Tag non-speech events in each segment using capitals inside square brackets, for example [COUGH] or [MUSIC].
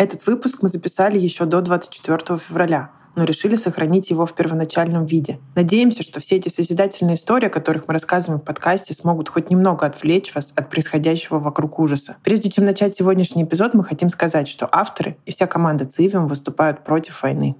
Этот выпуск мы записали еще до 24 февраля, но решили сохранить его в первоначальном виде. Надеемся, что все эти созидательные истории, о которых мы рассказываем в подкасте, смогут хоть немного отвлечь вас от происходящего вокруг ужаса. Прежде чем начать сегодняшний эпизод, мы хотим сказать, что авторы и вся команда Цивиум выступают против войны.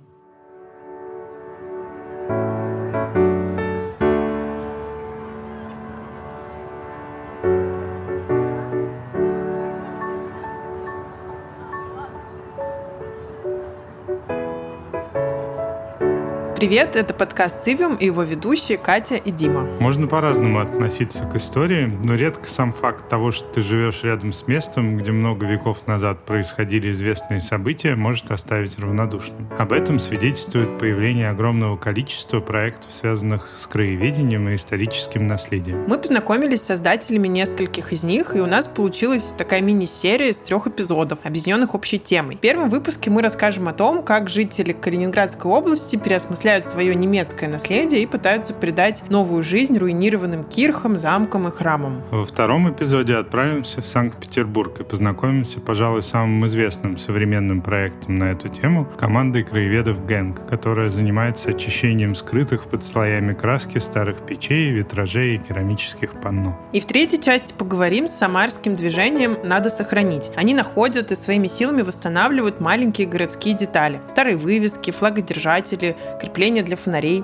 Привет, это подкаст «Цивиум» и его ведущие Катя и Дима. Можно по-разному относиться к истории, но редко сам факт того, что ты живешь рядом с местом, где много веков назад происходили известные события, может оставить равнодушным. Об этом свидетельствует появление огромного количества проектов, связанных с краеведением и историческим наследием. Мы познакомились с создателями нескольких из них, и у нас получилась такая мини-серия из трех эпизодов, объединенных общей темой. В первом выпуске мы расскажем о том, как жители Калининградской области переосмысляют осмысляют свое немецкое наследие и пытаются придать новую жизнь руинированным кирхам, замкам и храмам. Во втором эпизоде отправимся в Санкт-Петербург и познакомимся, пожалуй, самым известным современным проектом на эту тему — командой краеведов «Гэнг», которая занимается очищением скрытых под слоями краски старых печей, витражей и керамических панно. И в третьей части поговорим с самарским движением «Надо сохранить». Они находят и своими силами восстанавливают маленькие городские детали. Старые вывески, флагодержатели, крепления осветление для фонарей.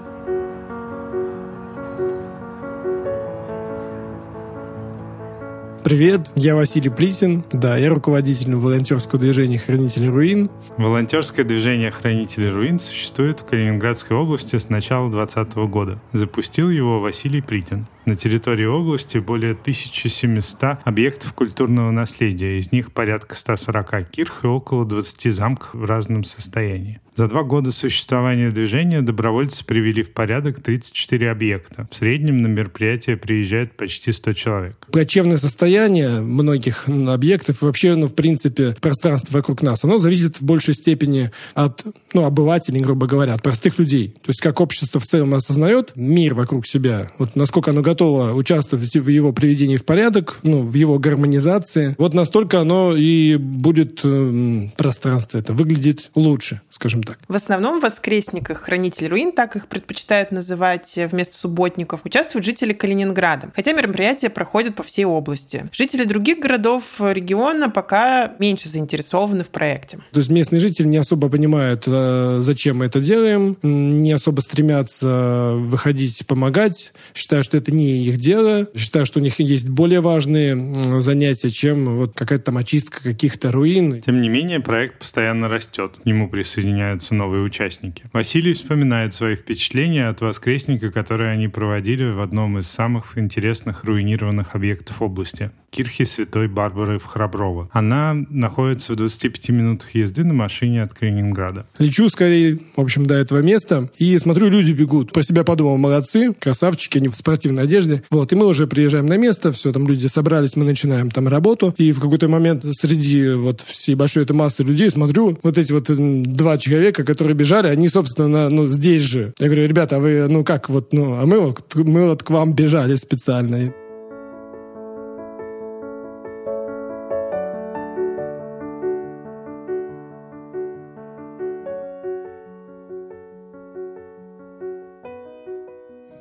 Привет, я Василий Плитин. Да, я руководитель волонтерского движения «Хранители руин». Волонтерское движение «Хранители руин» существует в Калининградской области с начала 2020 года. Запустил его Василий Плитин. На территории области более 1700 объектов культурного наследия, из них порядка 140 кирх и около 20 замков в разном состоянии. За два года существования движения добровольцы привели в порядок 34 объекта. В среднем на мероприятие приезжает почти 100 человек. Плачевное состояние многих объектов, вообще, ну, в принципе, пространство вокруг нас, оно зависит в большей степени от ну, обывателей, грубо говоря, от простых людей. То есть как общество в целом осознает мир вокруг себя, вот насколько оно готово участвовать в его приведении в порядок, ну, в его гармонизации, вот настолько оно и будет э, пространство это выглядеть лучше, скажем так. В основном в воскресниках хранитель руин, так их предпочитают называть вместо субботников, участвуют жители Калининграда. Хотя мероприятия проходят по всей области. Жители других городов региона пока меньше заинтересованы в проекте. То есть местные жители не особо понимают, э, зачем мы это делаем, не особо стремятся выходить помогать, считая, что это не их дело, считая, что у них есть более важные занятия, чем вот какая-то там очистка каких-то руин. Тем не менее, проект постоянно растет. К нему присоединяются новые участники. Василий вспоминает свои впечатления от воскресника, которые они проводили в одном из самых интересных руинированных объектов области кирхи Святой Барбары в Храброво. Она находится в 25 минутах езды на машине от Калининграда. Лечу скорее, в общем, до этого места и смотрю, люди бегут. Про себя подумал, молодцы, красавчики, они в спортивной одежде. Вот, и мы уже приезжаем на место, все, там люди собрались, мы начинаем там работу. И в какой-то момент среди вот всей большой этой массы людей смотрю, вот эти вот два человека, которые бежали, они, собственно, ну, здесь же. Я говорю, ребята, а вы, ну как, вот, ну, а мы вот, мы вот к вам бежали специально.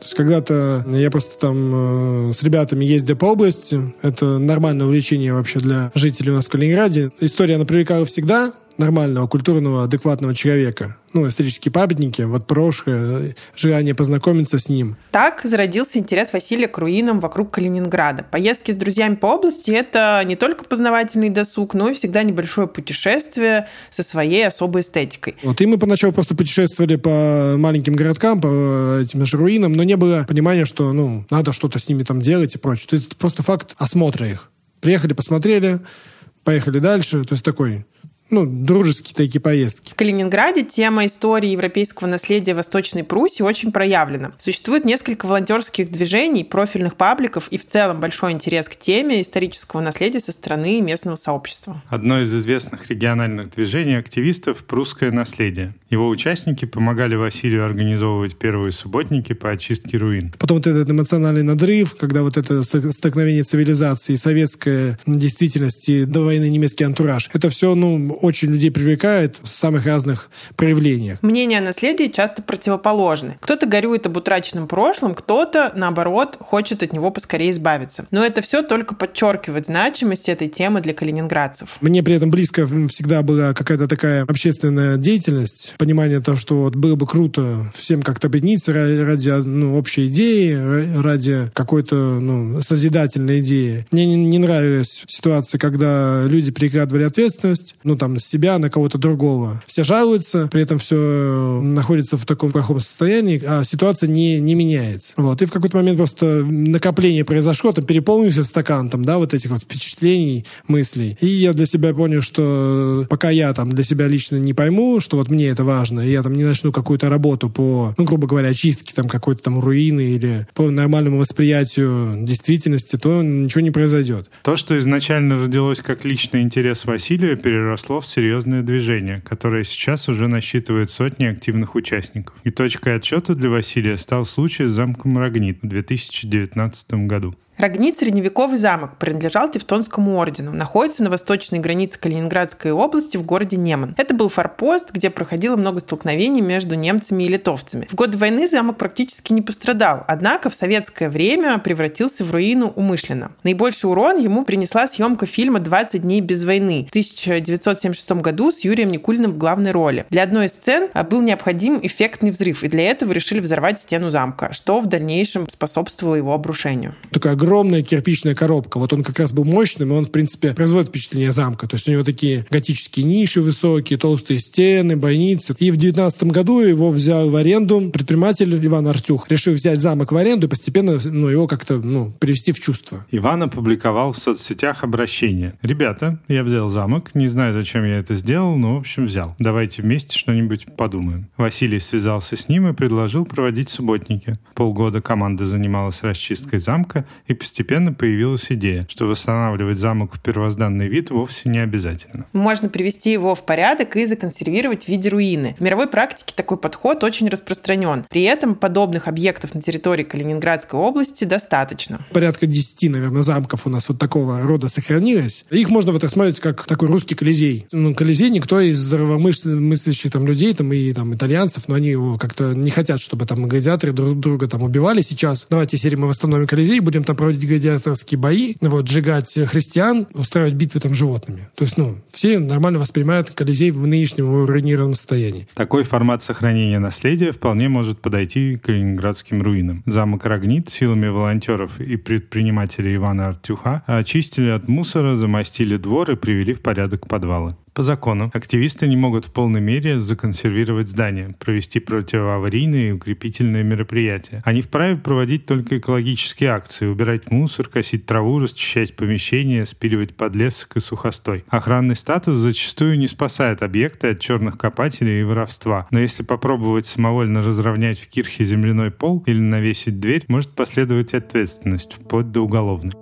То есть когда-то я просто там э, с ребятами ездил по области. Это нормальное увлечение вообще для жителей у нас в Калининграде. История, она привлекала всегда нормального, культурного, адекватного человека ну, исторические памятники, вот прошлое, желание познакомиться с ним. Так зародился интерес Василия к руинам вокруг Калининграда. Поездки с друзьями по области – это не только познавательный досуг, но и всегда небольшое путешествие со своей особой эстетикой. Вот и мы поначалу просто путешествовали по маленьким городкам, по этим же руинам, но не было понимания, что, ну, надо что-то с ними там делать и прочее. То есть это просто факт осмотра их. Приехали, посмотрели, поехали дальше. То есть такой ну, дружеские такие поездки. В Калининграде тема истории европейского наследия Восточной Пруссии очень проявлена. Существует несколько волонтерских движений, профильных пабликов и в целом большой интерес к теме исторического наследия со стороны местного сообщества. Одно из известных региональных движений активистов – «Прусское наследие». Его участники помогали Василию организовывать первые субботники по очистке руин. Потом вот этот эмоциональный надрыв, когда вот это столкновение цивилизации, советская действительности, довоенный немецкий антураж. Это все, ну, очень людей привлекает в самых разных проявлениях. Мнения о наследии часто противоположны. Кто-то горюет об утраченном прошлом, кто-то, наоборот, хочет от него поскорее избавиться. Но это все только подчеркивает значимость этой темы для калининградцев. Мне при этом близко всегда была какая-то такая общественная деятельность, понимание того, что вот было бы круто всем как-то объединиться ради ну, общей идеи, ради какой-то ну, созидательной идеи. Мне не, не нравилась ситуация, когда люди перекладывали ответственность, ну, там, с себя на кого-то другого. Все жалуются, при этом все находится в таком плохом состоянии, а ситуация не, не меняется. Вот. И в какой-то момент просто накопление произошло, там переполнился стакан, там, да, вот этих вот впечатлений, мыслей. И я для себя понял, что пока я там для себя лично не пойму, что вот мне это важно, и я там не начну какую-то работу по, ну, грубо говоря, чистке там какой-то там руины или по нормальному восприятию действительности, то ничего не произойдет. То, что изначально родилось как личный интерес Василия, переросло в серьезное движение, которое сейчас уже насчитывает сотни активных участников. И точкой отчета для Василия стал случай с замком Рогнит в 2019 году. Рогнит – средневековый замок, принадлежал Тевтонскому ордену. Находится на восточной границе Калининградской области в городе Неман. Это был форпост, где проходило много столкновений между немцами и литовцами. В годы войны замок практически не пострадал, однако в советское время превратился в руину умышленно. Наибольший урон ему принесла съемка фильма «20 дней без войны» в 1976 году с Юрием Никулиным в главной роли. Для одной из сцен был необходим эффектный взрыв, и для этого решили взорвать стену замка, что в дальнейшем способствовало его обрушению. Такая огромная кирпичная коробка. Вот он как раз был мощным, и он, в принципе, производит впечатление замка. То есть у него такие готические ниши высокие, толстые стены, бойницы. И в 19 году его взял в аренду предприниматель Иван Артюх. Решил взять замок в аренду и постепенно ну, его как-то ну, привести в чувство. Иван опубликовал в соцсетях обращение. «Ребята, я взял замок, не знаю, зачем я это сделал, но, в общем, взял. Давайте вместе что-нибудь подумаем». Василий связался с ним и предложил проводить субботники. Полгода команда занималась расчисткой замка и постепенно появилась идея, что восстанавливать замок в первозданный вид вовсе не обязательно. Можно привести его в порядок и законсервировать в виде руины. В мировой практике такой подход очень распространен. При этом подобных объектов на территории Калининградской области достаточно. Порядка 10, наверное, замков у нас вот такого рода сохранилось. Их можно вот рассматривать как такой русский Колизей. Ну, Колизей никто из здравомыслящих там людей там, и там итальянцев, но они его как-то не хотят, чтобы там гладиаторы друг друга там убивали сейчас. Давайте, если мы восстановим Колизей, будем там проводить гладиаторские бои, вот, сжигать христиан, устраивать битвы там животными. То есть, ну, все нормально воспринимают Колизей в нынешнем руинированном состоянии. Такой формат сохранения наследия вполне может подойти к калининградским руинам. Замок Рогнит силами волонтеров и предпринимателей Ивана Артюха очистили от мусора, замостили двор и привели в порядок подвалы. По закону активисты не могут в полной мере законсервировать здание, провести противоаварийные и укрепительные мероприятия. Они вправе проводить только экологические акции, убирать мусор, косить траву, расчищать помещения, спиливать подлесок и сухостой. Охранный статус зачастую не спасает объекты от черных копателей и воровства. Но если попробовать самовольно разровнять в кирхе земляной пол или навесить дверь, может последовать ответственность, вплоть до уголовной.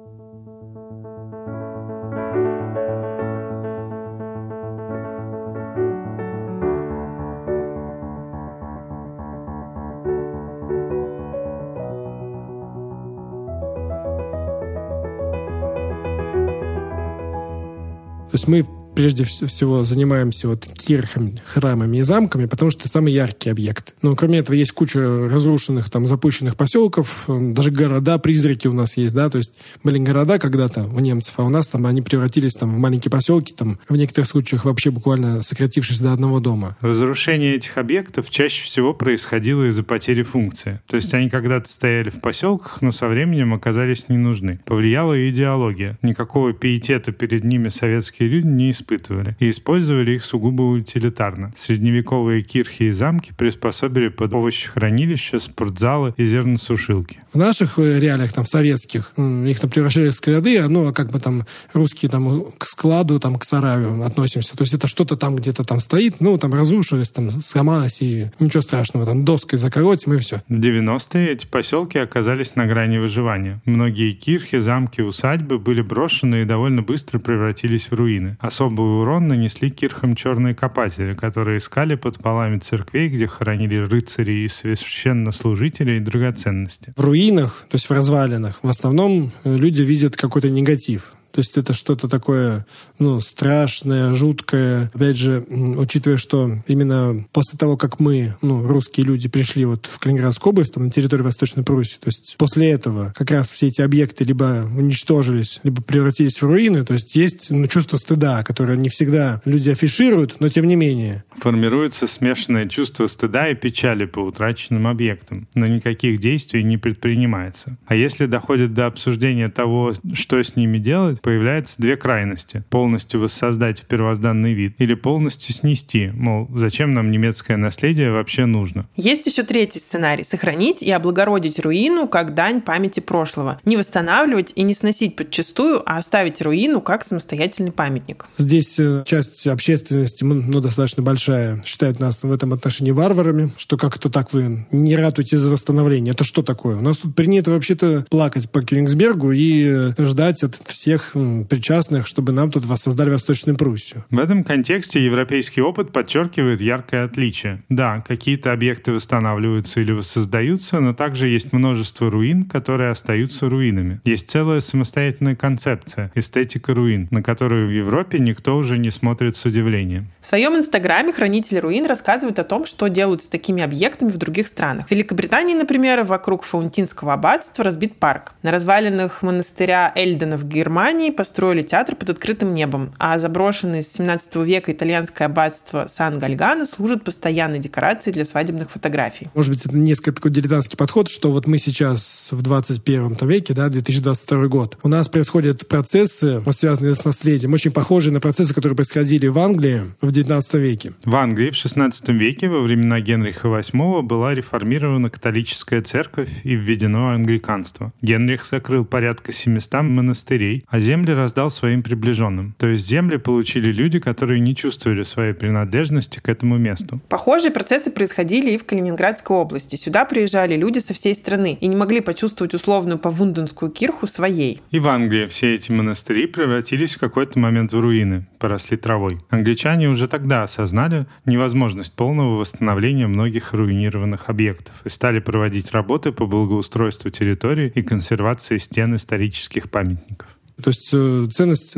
То есть мы прежде всего занимаемся вот кирхами, храмами и замками, потому что это самый яркий объект. Но кроме этого есть куча разрушенных, там, запущенных поселков, даже города, призраки у нас есть, да, то есть были города когда-то у немцев, а у нас там они превратились там в маленькие поселки, там, в некоторых случаях вообще буквально сократившись до одного дома. Разрушение этих объектов чаще всего происходило из-за потери функции. То есть они когда-то стояли в поселках, но со временем оказались не нужны. Повлияла и идеология. Никакого пиетета перед ними советские люди не испытывали испытывали, и использовали их сугубо утилитарно. Средневековые кирхи и замки приспособили под овощехранилища, спортзалы и зерносушилки. В наших э, реалиях, там, советских, их там превращали в склады, ну, а как бы там русские там к складу, там, к сараю относимся. То есть это что-то там где-то там стоит, ну, там разрушились, там сломалось, и ничего страшного, там доской закоротим, и все. В 90-е эти поселки оказались на грани выживания. Многие кирхи, замки, усадьбы были брошены и довольно быстро превратились в руины. Особо особый урон нанесли кирхам черные копатели, которые искали под полами церквей, где хоронили рыцарей и священнослужителей драгоценности. В руинах, то есть в развалинах, в основном э, люди видят какой-то негатив. То есть это что-то такое, ну, страшное, жуткое. Опять же, учитывая, что именно после того, как мы, ну, русские люди, пришли вот в Калининградскую область, там, на территорию Восточной Пруссии, то есть после этого как раз все эти объекты либо уничтожились, либо превратились в руины, то есть есть ну, чувство стыда, которое не всегда люди афишируют, но тем не менее. Формируется смешанное чувство стыда и печали по утраченным объектам, но никаких действий не предпринимается. А если доходит до обсуждения того, что с ними делать, появляются две крайности. Полностью воссоздать первозданный вид или полностью снести, мол, зачем нам немецкое наследие вообще нужно. Есть еще третий сценарий – сохранить и облагородить руину как дань памяти прошлого. Не восстанавливать и не сносить подчастую, а оставить руину как самостоятельный памятник. Здесь э, часть общественности, ну, достаточно большая, считает нас в этом отношении варварами, что как это так вы не ратуете за восстановление. Это что такое? У нас тут принято вообще-то плакать по Кёнигсбергу и э, ждать от всех причастных, чтобы нам тут воссоздали Восточную Пруссию. В этом контексте европейский опыт подчеркивает яркое отличие. Да, какие-то объекты восстанавливаются или воссоздаются, но также есть множество руин, которые остаются руинами. Есть целая самостоятельная концепция — эстетика руин, на которую в Европе никто уже не смотрит с удивлением. В своем инстаграме хранители руин рассказывают о том, что делают с такими объектами в других странах. В Великобритании, например, вокруг Фаунтинского аббатства разбит парк. На развалинах монастыря Эльдена в Германии построили театр под открытым небом, а заброшенное с 17 века итальянское аббатство Сан-Гальгано служит постоянной декорацией для свадебных фотографий. Может быть, это несколько такой дилетантский подход, что вот мы сейчас в 21 веке, да, 2022 год, у нас происходят процессы, связанные с наследием, очень похожие на процессы, которые происходили в Англии в 19 веке. В Англии в 16 веке во времена Генриха VIII была реформирована католическая церковь и введено англиканство. Генрих закрыл порядка 700 монастырей, а земли раздал своим приближенным. То есть земли получили люди, которые не чувствовали своей принадлежности к этому месту. Похожие процессы происходили и в Калининградской области. Сюда приезжали люди со всей страны и не могли почувствовать условную повунденскую кирху своей. И в Англии все эти монастыри превратились в какой-то момент в руины, поросли травой. Англичане уже тогда осознали невозможность полного восстановления многих руинированных объектов и стали проводить работы по благоустройству территории и консервации стен исторических памятников. То есть э, ценность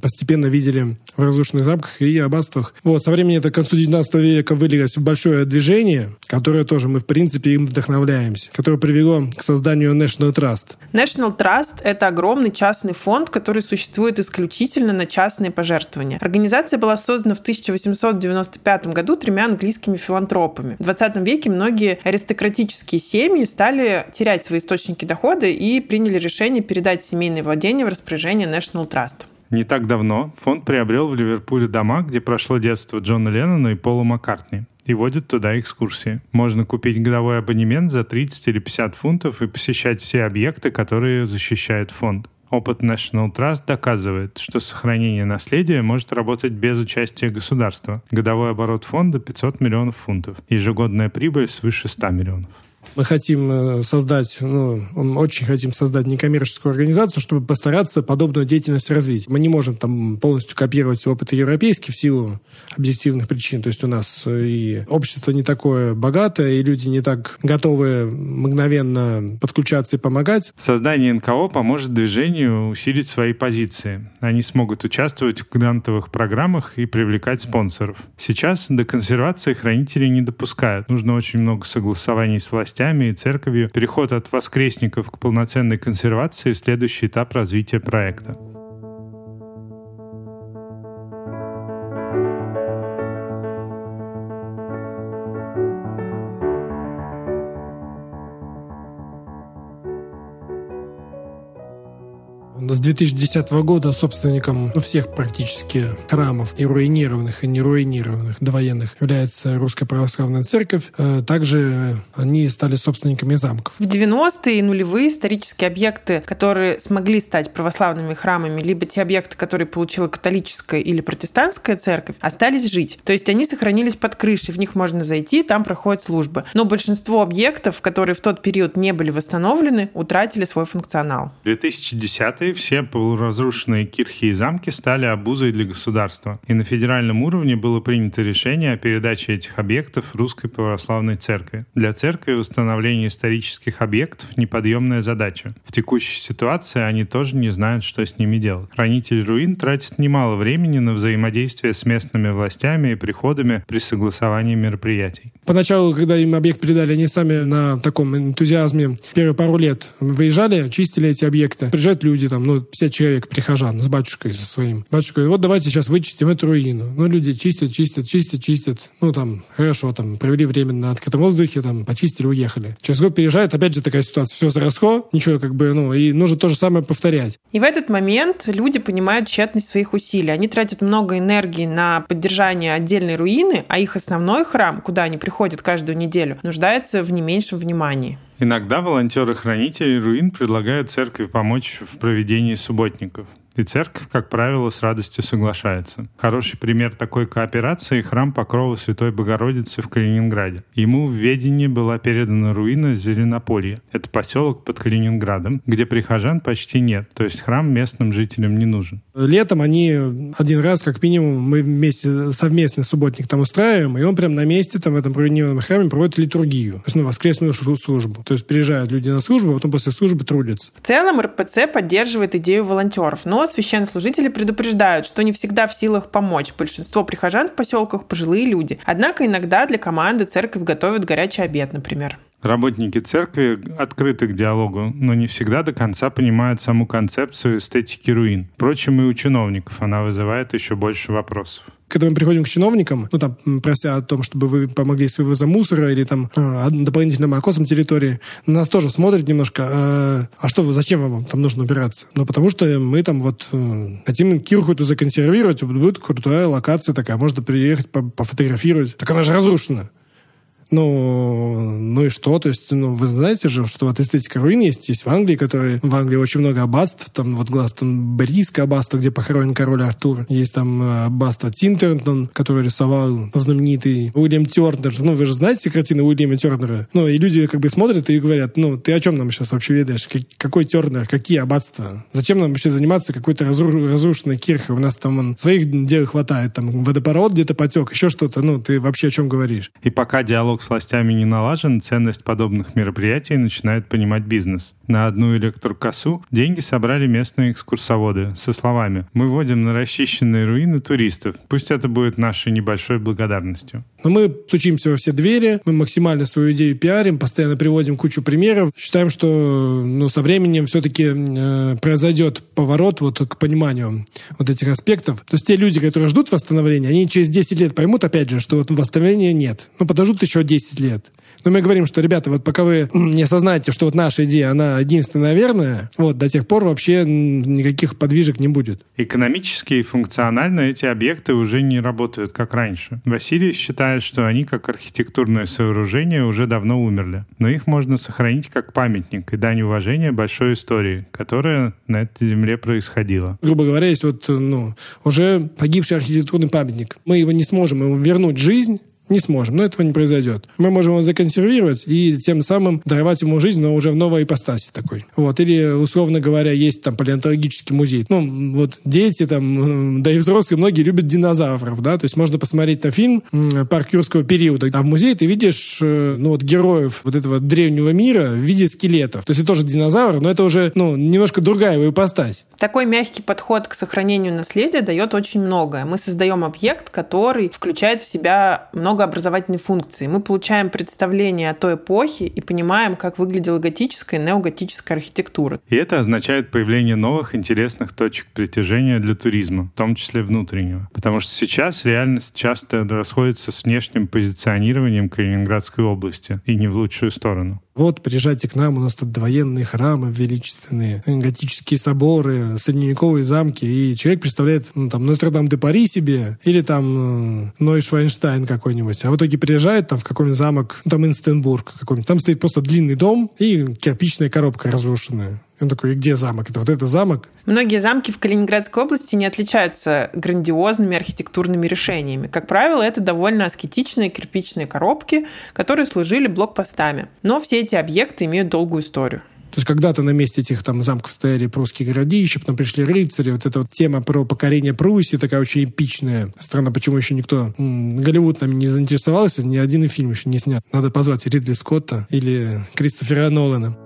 постепенно видели в разрушенных замках и аббатствах. Вот, со времени это к концу 19 века вылилось в большое движение, которое тоже мы, в принципе, им вдохновляемся, которое привело к созданию National Trust. National Trust — это огромный частный фонд, который существует исключительно на частные пожертвования. Организация была создана в 1895 году тремя английскими филантропами. В 20 веке многие аристократические семьи стали терять свои источники дохода и приняли решение передать семейные владения в распоряжение National Trust. Не так давно фонд приобрел в Ливерпуле дома, где прошло детство Джона Леннона и Пола Маккартни и водит туда экскурсии. Можно купить годовой абонемент за 30 или 50 фунтов и посещать все объекты, которые защищает фонд. Опыт National Trust доказывает, что сохранение наследия может работать без участия государства. Годовой оборот фонда 500 миллионов фунтов. Ежегодная прибыль свыше 100 миллионов. Мы хотим э, создать, ну, очень хотим создать некоммерческую организацию, чтобы постараться подобную деятельность развить. Мы не можем там полностью копировать опыт европейский в силу объективных причин. То есть у нас э, и общество не такое богатое, и люди не так готовы мгновенно подключаться и помогать. Создание НКО поможет движению усилить свои позиции. Они смогут участвовать в грантовых программах и привлекать спонсоров. Сейчас до консервации хранителей не допускают. Нужно очень много согласований с властями властями и церковью, переход от воскресников к полноценной консервации – следующий этап развития проекта. С 2010 года собственником ну, всех практически храмов и руинированных, и не руинированных довоенных является Русская Православная Церковь. Э, также они стали собственниками замков. В 90-е и нулевые исторические объекты, которые смогли стать православными храмами, либо те объекты, которые получила католическая или протестантская церковь, остались жить. То есть они сохранились под крышей, в них можно зайти, там проходит служба. Но большинство объектов, которые в тот период не были восстановлены, утратили свой функционал. 2010-е все полуразрушенные кирхи и замки стали обузой для государства, и на федеральном уровне было принято решение о передаче этих объектов Русской Православной Церкви. Для церкви восстановление исторических объектов – неподъемная задача. В текущей ситуации они тоже не знают, что с ними делать. Хранитель руин тратит немало времени на взаимодействие с местными властями и приходами при согласовании мероприятий. Поначалу, когда им объект передали, они сами на таком энтузиазме первые пару лет выезжали, чистили эти объекты. Приезжают люди, там, ну, 50 человек, прихожан, с батюшкой со своим. Батюшка, вот давайте сейчас вычистим эту руину. Ну, люди чистят, чистят, чистят, чистят. Ну, там, хорошо, там, провели время на открытом воздухе, там, почистили, уехали. Через год переезжают, опять же такая ситуация. Все заросло, ничего, как бы, ну, и нужно то же самое повторять. И в этот момент люди понимают тщетность своих усилий. Они тратят много энергии на поддержание отдельной руины, а их основной храм, куда они приходят каждую неделю, нуждается в не меньшем внимании. Иногда волонтеры-хранители руин предлагают церкви помочь в проведении субботников. И церковь, как правило, с радостью соглашается. Хороший пример такой кооперации – храм Покрова Святой Богородицы в Калининграде. Ему в ведении была передана руина Зеленополья. Это поселок под Калининградом, где прихожан почти нет, то есть храм местным жителям не нужен. Летом они один раз, как минимум, мы вместе совместный субботник там устраиваем, и он прям на месте там в этом руинированном храме проводит литургию, то есть ну, воскресную службу. То есть приезжают люди на службу, а потом после службы трудятся. В целом РПЦ поддерживает идею волонтеров, но священнослужители предупреждают, что не всегда в силах помочь. Большинство прихожан в поселках пожилые люди. Однако иногда для команды церковь готовит горячий обед, например. Работники церкви открыты к диалогу, но не всегда до конца понимают саму концепцию эстетики руин. Впрочем, и у чиновников она вызывает еще больше вопросов когда мы приходим к чиновникам, ну, там, прося о том, чтобы вы помогли с вывозом мусора или там а, дополнительным окосом территории, нас тоже смотрят немножко, а, а что вы, зачем вам там нужно убираться? Ну, потому что мы там вот э, хотим кирху эту законсервировать, будет крутая локация такая, можно приехать пофотографировать. Так она же разрушена. Ну, ну и что? То есть, ну, вы знаете же, что вот эстетика руин есть, есть в Англии, которые... В Англии очень много аббатств, там вот Гластон Брийское аббатство, где похоронен король Артур. Есть там э, аббатство Тинтернтон, который рисовал знаменитый Уильям Тернер. Ну, вы же знаете картины Уильяма Тернера? Ну, и люди как бы смотрят и говорят, ну, ты о чем нам сейчас вообще ведаешь? Какой Тернер? Какие аббатства? Зачем нам вообще заниматься какой-то разрушенной кирхой? У нас там он, своих дел хватает, там водопровод где-то потек, еще что-то. Ну, ты вообще о чем говоришь? И пока диалог диалог с властями не налажен, ценность подобных мероприятий начинает понимать бизнес. На одну электрокосу деньги собрали местные экскурсоводы со словами «Мы водим на расчищенные руины туристов. Пусть это будет нашей небольшой благодарностью». Но мы стучимся во все двери, мы максимально свою идею пиарим, постоянно приводим кучу примеров. Считаем, что ну, со временем все-таки э, произойдет поворот вот к пониманию вот этих аспектов. То есть те люди, которые ждут восстановления, они через 10 лет поймут, опять же, что вот восстановления нет. Ну, подождут еще 10 лет. Но мы говорим, что, ребята, вот пока вы не осознаете, что вот наша идея, она единственная верная, вот, до тех пор вообще никаких подвижек не будет. Экономически и функционально эти объекты уже не работают, как раньше. Василий считает, что они, как архитектурное сооружение, уже давно умерли. Но их можно сохранить как памятник и дань уважения большой истории, которая на этой земле происходила. Грубо говоря, есть вот, ну, уже погибший архитектурный памятник. Мы его не сможем ему вернуть жизнь, не сможем, но этого не произойдет. Мы можем его законсервировать и тем самым даровать ему жизнь, но уже в новой ипостаси такой. Вот. Или, условно говоря, есть там палеонтологический музей. Ну, вот дети там, [LAUGHS] да и взрослые, многие любят динозавров, да, то есть можно посмотреть на фильм «Парк юрского периода», а в музее ты видишь, э, ну, вот героев вот этого древнего мира в виде скелетов. То есть это тоже динозавр, но это уже, ну, немножко другая его ипостась. Такой мягкий подход к сохранению наследия дает очень многое. Мы создаем объект, который включает в себя много много образовательной функции. Мы получаем представление о той эпохе и понимаем, как выглядела готическая и неоготическая архитектура. И это означает появление новых интересных точек притяжения для туризма, в том числе внутреннего. Потому что сейчас реальность часто расходится с внешним позиционированием Калининградской области, и не в лучшую сторону. Вот, приезжайте к нам, у нас тут военные храмы величественные, готические соборы, средневековые замки, и человек представляет, ну, там, Нотр-Дам-де-Пари себе, или там э, Нойшвайнштайн какой-нибудь, а в итоге приезжает там в какой-нибудь замок, ну, там Инстенбург какой-нибудь, там стоит просто длинный дом и кирпичная коробка разрушенная. И он такой, где замок? Это вот это замок? Многие замки в Калининградской области не отличаются грандиозными архитектурными решениями. Как правило, это довольно аскетичные кирпичные коробки, которые служили блокпостами. Но все эти объекты имеют долгую историю. То есть когда-то на месте этих там замков стояли прусские городища, потом пришли рыцари. Вот эта вот тема про покорение Пруссии такая очень эпичная. Странно, почему еще никто Голливуд нами не заинтересовался, ни один фильм еще не снят. Надо позвать Ридли Скотта или Кристофера Нолана.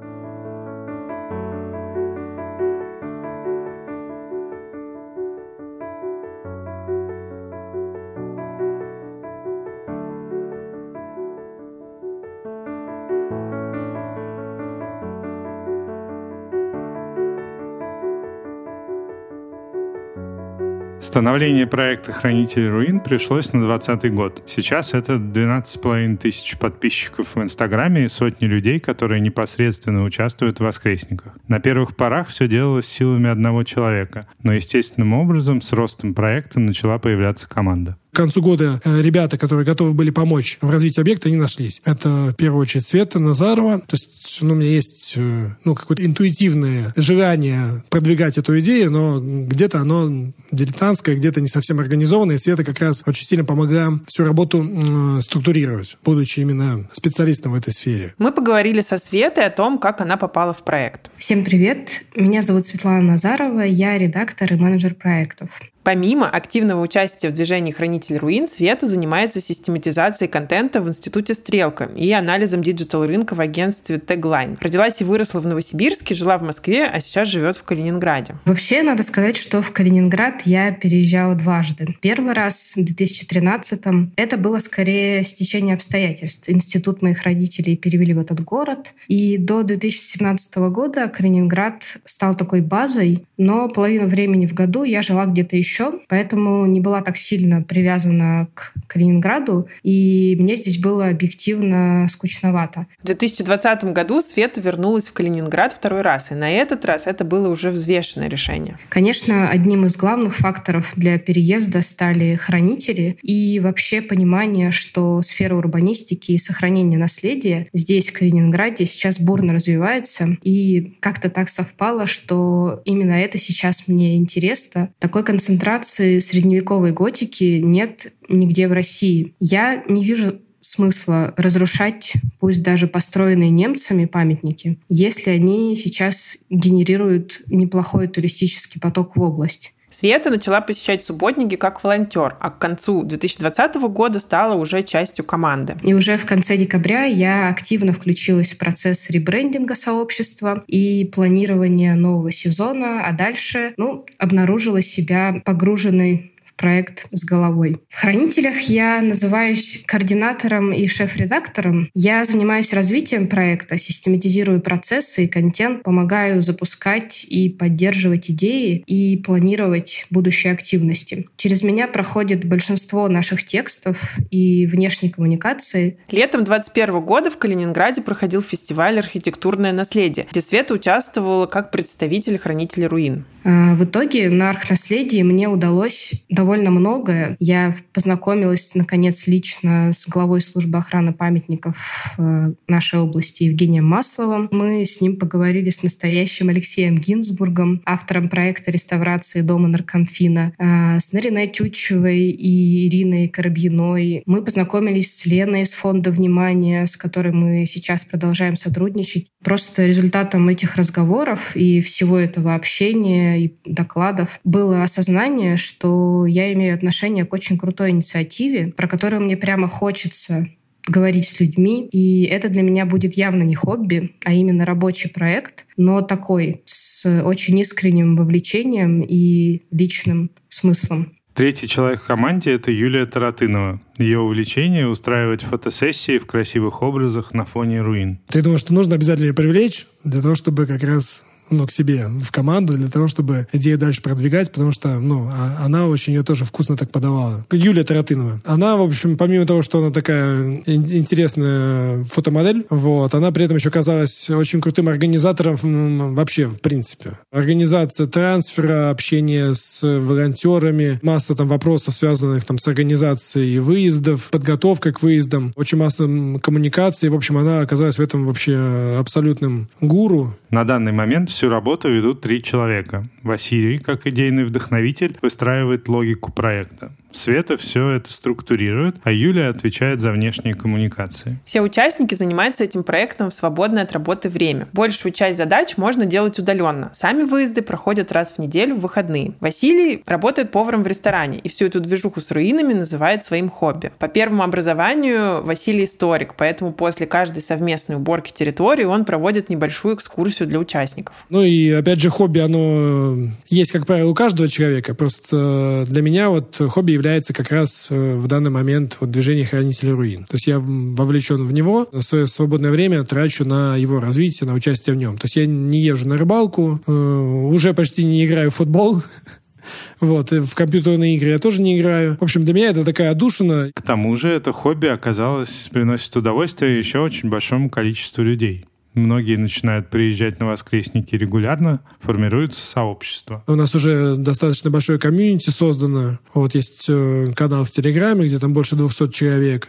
Становление проекта «Хранители руин» пришлось на 2020 год. Сейчас это 12,5 тысяч подписчиков в Инстаграме и сотни людей, которые непосредственно участвуют в воскресниках. На первых порах все делалось силами одного человека, но естественным образом с ростом проекта начала появляться команда к концу года э, ребята, которые готовы были помочь в развитии объекта, не нашлись. Это, в первую очередь, Света Назарова. То есть ну, у меня есть э, ну, какое-то интуитивное желание продвигать эту идею, но где-то оно дилетантское, где-то не совсем организованное. И Света как раз очень сильно помогла всю работу э, структурировать, будучи именно специалистом в этой сфере. Мы поговорили со Светой о том, как она попала в проект. Всем привет. Меня зовут Светлана Назарова. Я редактор и менеджер проектов. Помимо активного участия в движении «Хранитель руин», Света занимается систематизацией контента в Институте «Стрелка» и анализом диджитал-рынка в агентстве Tagline. Родилась и выросла в Новосибирске, жила в Москве, а сейчас живет в Калининграде. Вообще, надо сказать, что в Калининград я переезжала дважды. Первый раз в 2013-м. Это было скорее стечение обстоятельств. Институт моих родителей перевели в этот город. И до 2017 года Калининград стал такой базой, но половину времени в году я жила где-то еще еще, поэтому не была так сильно привязана к Калининграду, и мне здесь было объективно скучновато. В 2020 году Света вернулась в Калининград второй раз, и на этот раз это было уже взвешенное решение. Конечно, одним из главных факторов для переезда стали хранители и вообще понимание, что сфера урбанистики и сохранения наследия здесь, в Калининграде, сейчас бурно развивается, и как-то так совпало, что именно это сейчас мне интересно. Такой концентрация концентрации средневековой готики нет нигде в России. Я не вижу смысла разрушать, пусть даже построенные немцами памятники, если они сейчас генерируют неплохой туристический поток в область. Света начала посещать субботники как волонтер, а к концу 2020 года стала уже частью команды. И уже в конце декабря я активно включилась в процесс ребрендинга сообщества и планирования нового сезона, а дальше ну, обнаружила себя погруженной проект с головой. В «Хранителях» я называюсь координатором и шеф-редактором. Я занимаюсь развитием проекта, систематизирую процессы и контент, помогаю запускать и поддерживать идеи и планировать будущие активности. Через меня проходит большинство наших текстов и внешней коммуникации. Летом 2021 года в Калининграде проходил фестиваль «Архитектурное наследие», где Света участвовала как представитель хранителя руин. А, в итоге на архнаследии мне удалось довольно многое. Я познакомилась, наконец, лично с главой службы охраны памятников э, нашей области Евгением Масловым. Мы с ним поговорили с настоящим Алексеем Гинзбургом, автором проекта реставрации дома Нарконфина, э, с Нариной Тютчевой и Ириной Коробьиной. Мы познакомились с Леной из фонда «Внимание», с которой мы сейчас продолжаем сотрудничать. Просто результатом этих разговоров и всего этого общения и докладов было осознание, что я имею отношение к очень крутой инициативе, про которую мне прямо хочется говорить с людьми. И это для меня будет явно не хобби, а именно рабочий проект, но такой, с очень искренним вовлечением и личным смыслом. Третий человек в команде — это Юлия Таратынова. Ее увлечение — устраивать фотосессии в красивых образах на фоне руин. Ты думаешь, что нужно обязательно ее привлечь для того, чтобы как раз ну, к себе в команду для того, чтобы идею дальше продвигать, потому что, ну, а, она очень ее тоже вкусно так подавала. Юлия Таратынова. Она, в общем, помимо того, что она такая интересная фотомодель, вот, она при этом еще казалась очень крутым организатором вообще, в принципе. Организация трансфера, общение с волонтерами, масса там вопросов, связанных там с организацией выездов, подготовкой к выездам, очень масса коммуникаций. В общем, она оказалась в этом вообще абсолютным гуру. На данный момент всю работу ведут три человека. Василий, как идейный вдохновитель, выстраивает логику проекта. Света все это структурирует, а Юлия отвечает за внешние коммуникации. Все участники занимаются этим проектом в свободное от работы время. Большую часть задач можно делать удаленно. Сами выезды проходят раз в неделю в выходные. Василий работает поваром в ресторане и всю эту движуху с руинами называет своим хобби. По первому образованию Василий историк, поэтому после каждой совместной уборки территории он проводит небольшую экскурсию для участников. Ну и опять же хобби, оно есть, как правило, у каждого человека. Просто для меня вот хобби является как раз э, в данный момент вот движение хранителей руин. То есть я вовлечен в него, свое свободное время трачу на его развитие, на участие в нем. То есть я не езжу на рыбалку, э, уже почти не играю в футбол, [LAUGHS] Вот, и в компьютерные игры я тоже не играю. В общем, для меня это такая отдушина. К тому же это хобби оказалось, приносит удовольствие еще очень большому количеству людей. Многие начинают приезжать на воскресники регулярно, формируется сообщество. У нас уже достаточно большое комьюнити создано. Вот есть э, канал в Телеграме, где там больше 200 человек.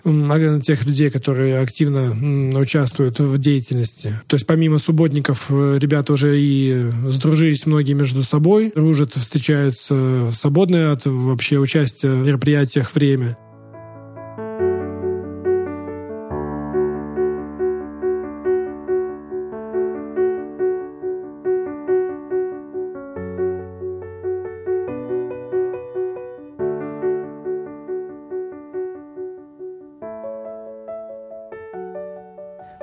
Тех людей, которые активно участвуют в деятельности. То есть помимо субботников э, ребята уже и сдружились многие между собой, дружат, встречаются в свободное от вообще участия в мероприятиях время.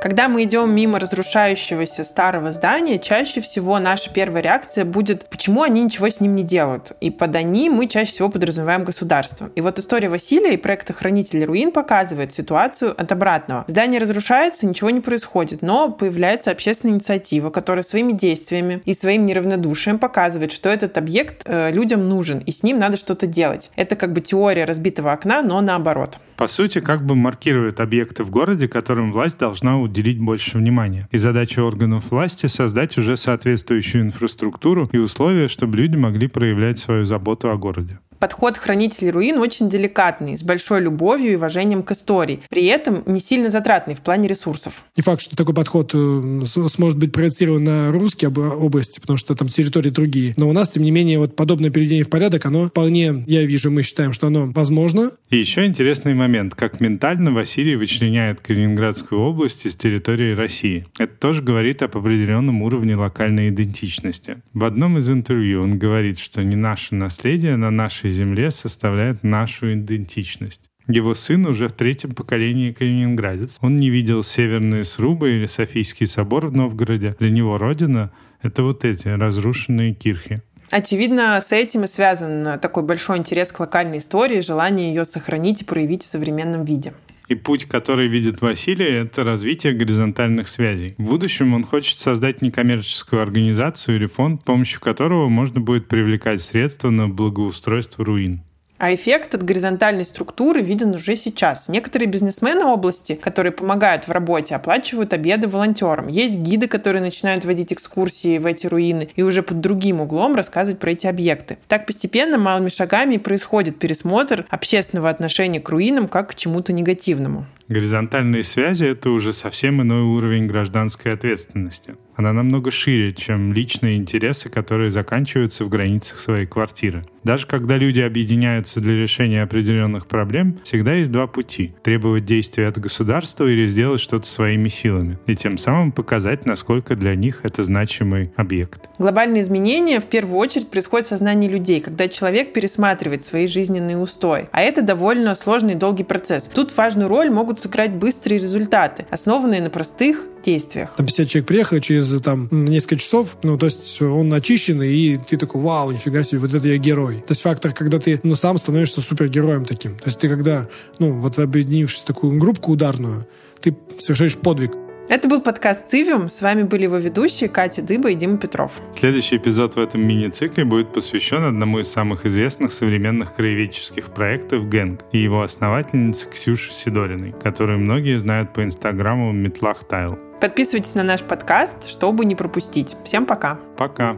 Когда мы идем мимо разрушающегося старого здания, чаще всего наша первая реакция будет, почему они ничего с ним не делают. И под «они» мы чаще всего подразумеваем государство. И вот история Василия и проекта «Хранители руин» показывает ситуацию от обратного. Здание разрушается, ничего не происходит, но появляется общественная инициатива, которая своими действиями и своим неравнодушием показывает, что этот объект э, людям нужен, и с ним надо что-то делать. Это как бы теория разбитого окна, но наоборот. По сути, как бы маркирует объекты в городе, которым власть должна уделить больше внимания. И задача органов власти — создать уже соответствующую инфраструктуру и условия, чтобы люди могли проявлять свою заботу о городе подход хранителей руин очень деликатный, с большой любовью и уважением к истории, при этом не сильно затратный в плане ресурсов. Не факт, что такой подход э, сможет быть проецирован на русские области, потому что там территории другие. Но у нас, тем не менее, вот подобное переведение в порядок, оно вполне, я вижу, мы считаем, что оно возможно. И еще интересный момент, как ментально Василий вычленяет Калининградскую область из территории России. Это тоже говорит об определенном уровне локальной идентичности. В одном из интервью он говорит, что не наше наследие на нашей земле составляет нашу идентичность. Его сын уже в третьем поколении калининградец. Он не видел северные срубы или Софийский собор в Новгороде. Для него родина — это вот эти разрушенные кирхи. Очевидно, с этим и связан такой большой интерес к локальной истории, желание ее сохранить и проявить в современном виде. И путь, который видит Василий, это развитие горизонтальных связей. В будущем он хочет создать некоммерческую организацию или фонд, с помощью которого можно будет привлекать средства на благоустройство руин. А эффект от горизонтальной структуры виден уже сейчас. Некоторые бизнесмены области, которые помогают в работе, оплачивают обеды волонтерам. Есть гиды, которые начинают водить экскурсии в эти руины и уже под другим углом рассказывать про эти объекты. Так постепенно, малыми шагами происходит пересмотр общественного отношения к руинам как к чему-то негативному. Горизонтальные связи — это уже совсем иной уровень гражданской ответственности. Она намного шире, чем личные интересы, которые заканчиваются в границах своей квартиры. Даже когда люди объединяются для решения определенных проблем, всегда есть два пути — требовать действия от государства или сделать что-то своими силами, и тем самым показать, насколько для них это значимый объект. Глобальные изменения в первую очередь происходят в сознании людей, когда человек пересматривает свои жизненные устои. А это довольно сложный и долгий процесс. Тут важную роль могут сыграть быстрые результаты, основанные на простых действиях. Там 50 человек приехали через там несколько часов, ну, то есть он очищенный, и ты такой, вау, нифига себе, вот это я герой. То есть фактор, когда ты, ну, сам становишься супергероем таким. То есть ты когда, ну, вот объединившись в такую группку ударную, ты совершаешь подвиг. Это был подкаст «Цивиум». С вами были его ведущие Катя Дыба и Дима Петров. Следующий эпизод в этом мини-цикле будет посвящен одному из самых известных современных краеведческих проектов «Гэнг» и его основательнице Ксюше Сидориной, которую многие знают по инстаграму Метлах Тайл. Подписывайтесь на наш подкаст, чтобы не пропустить. Всем пока. Пока.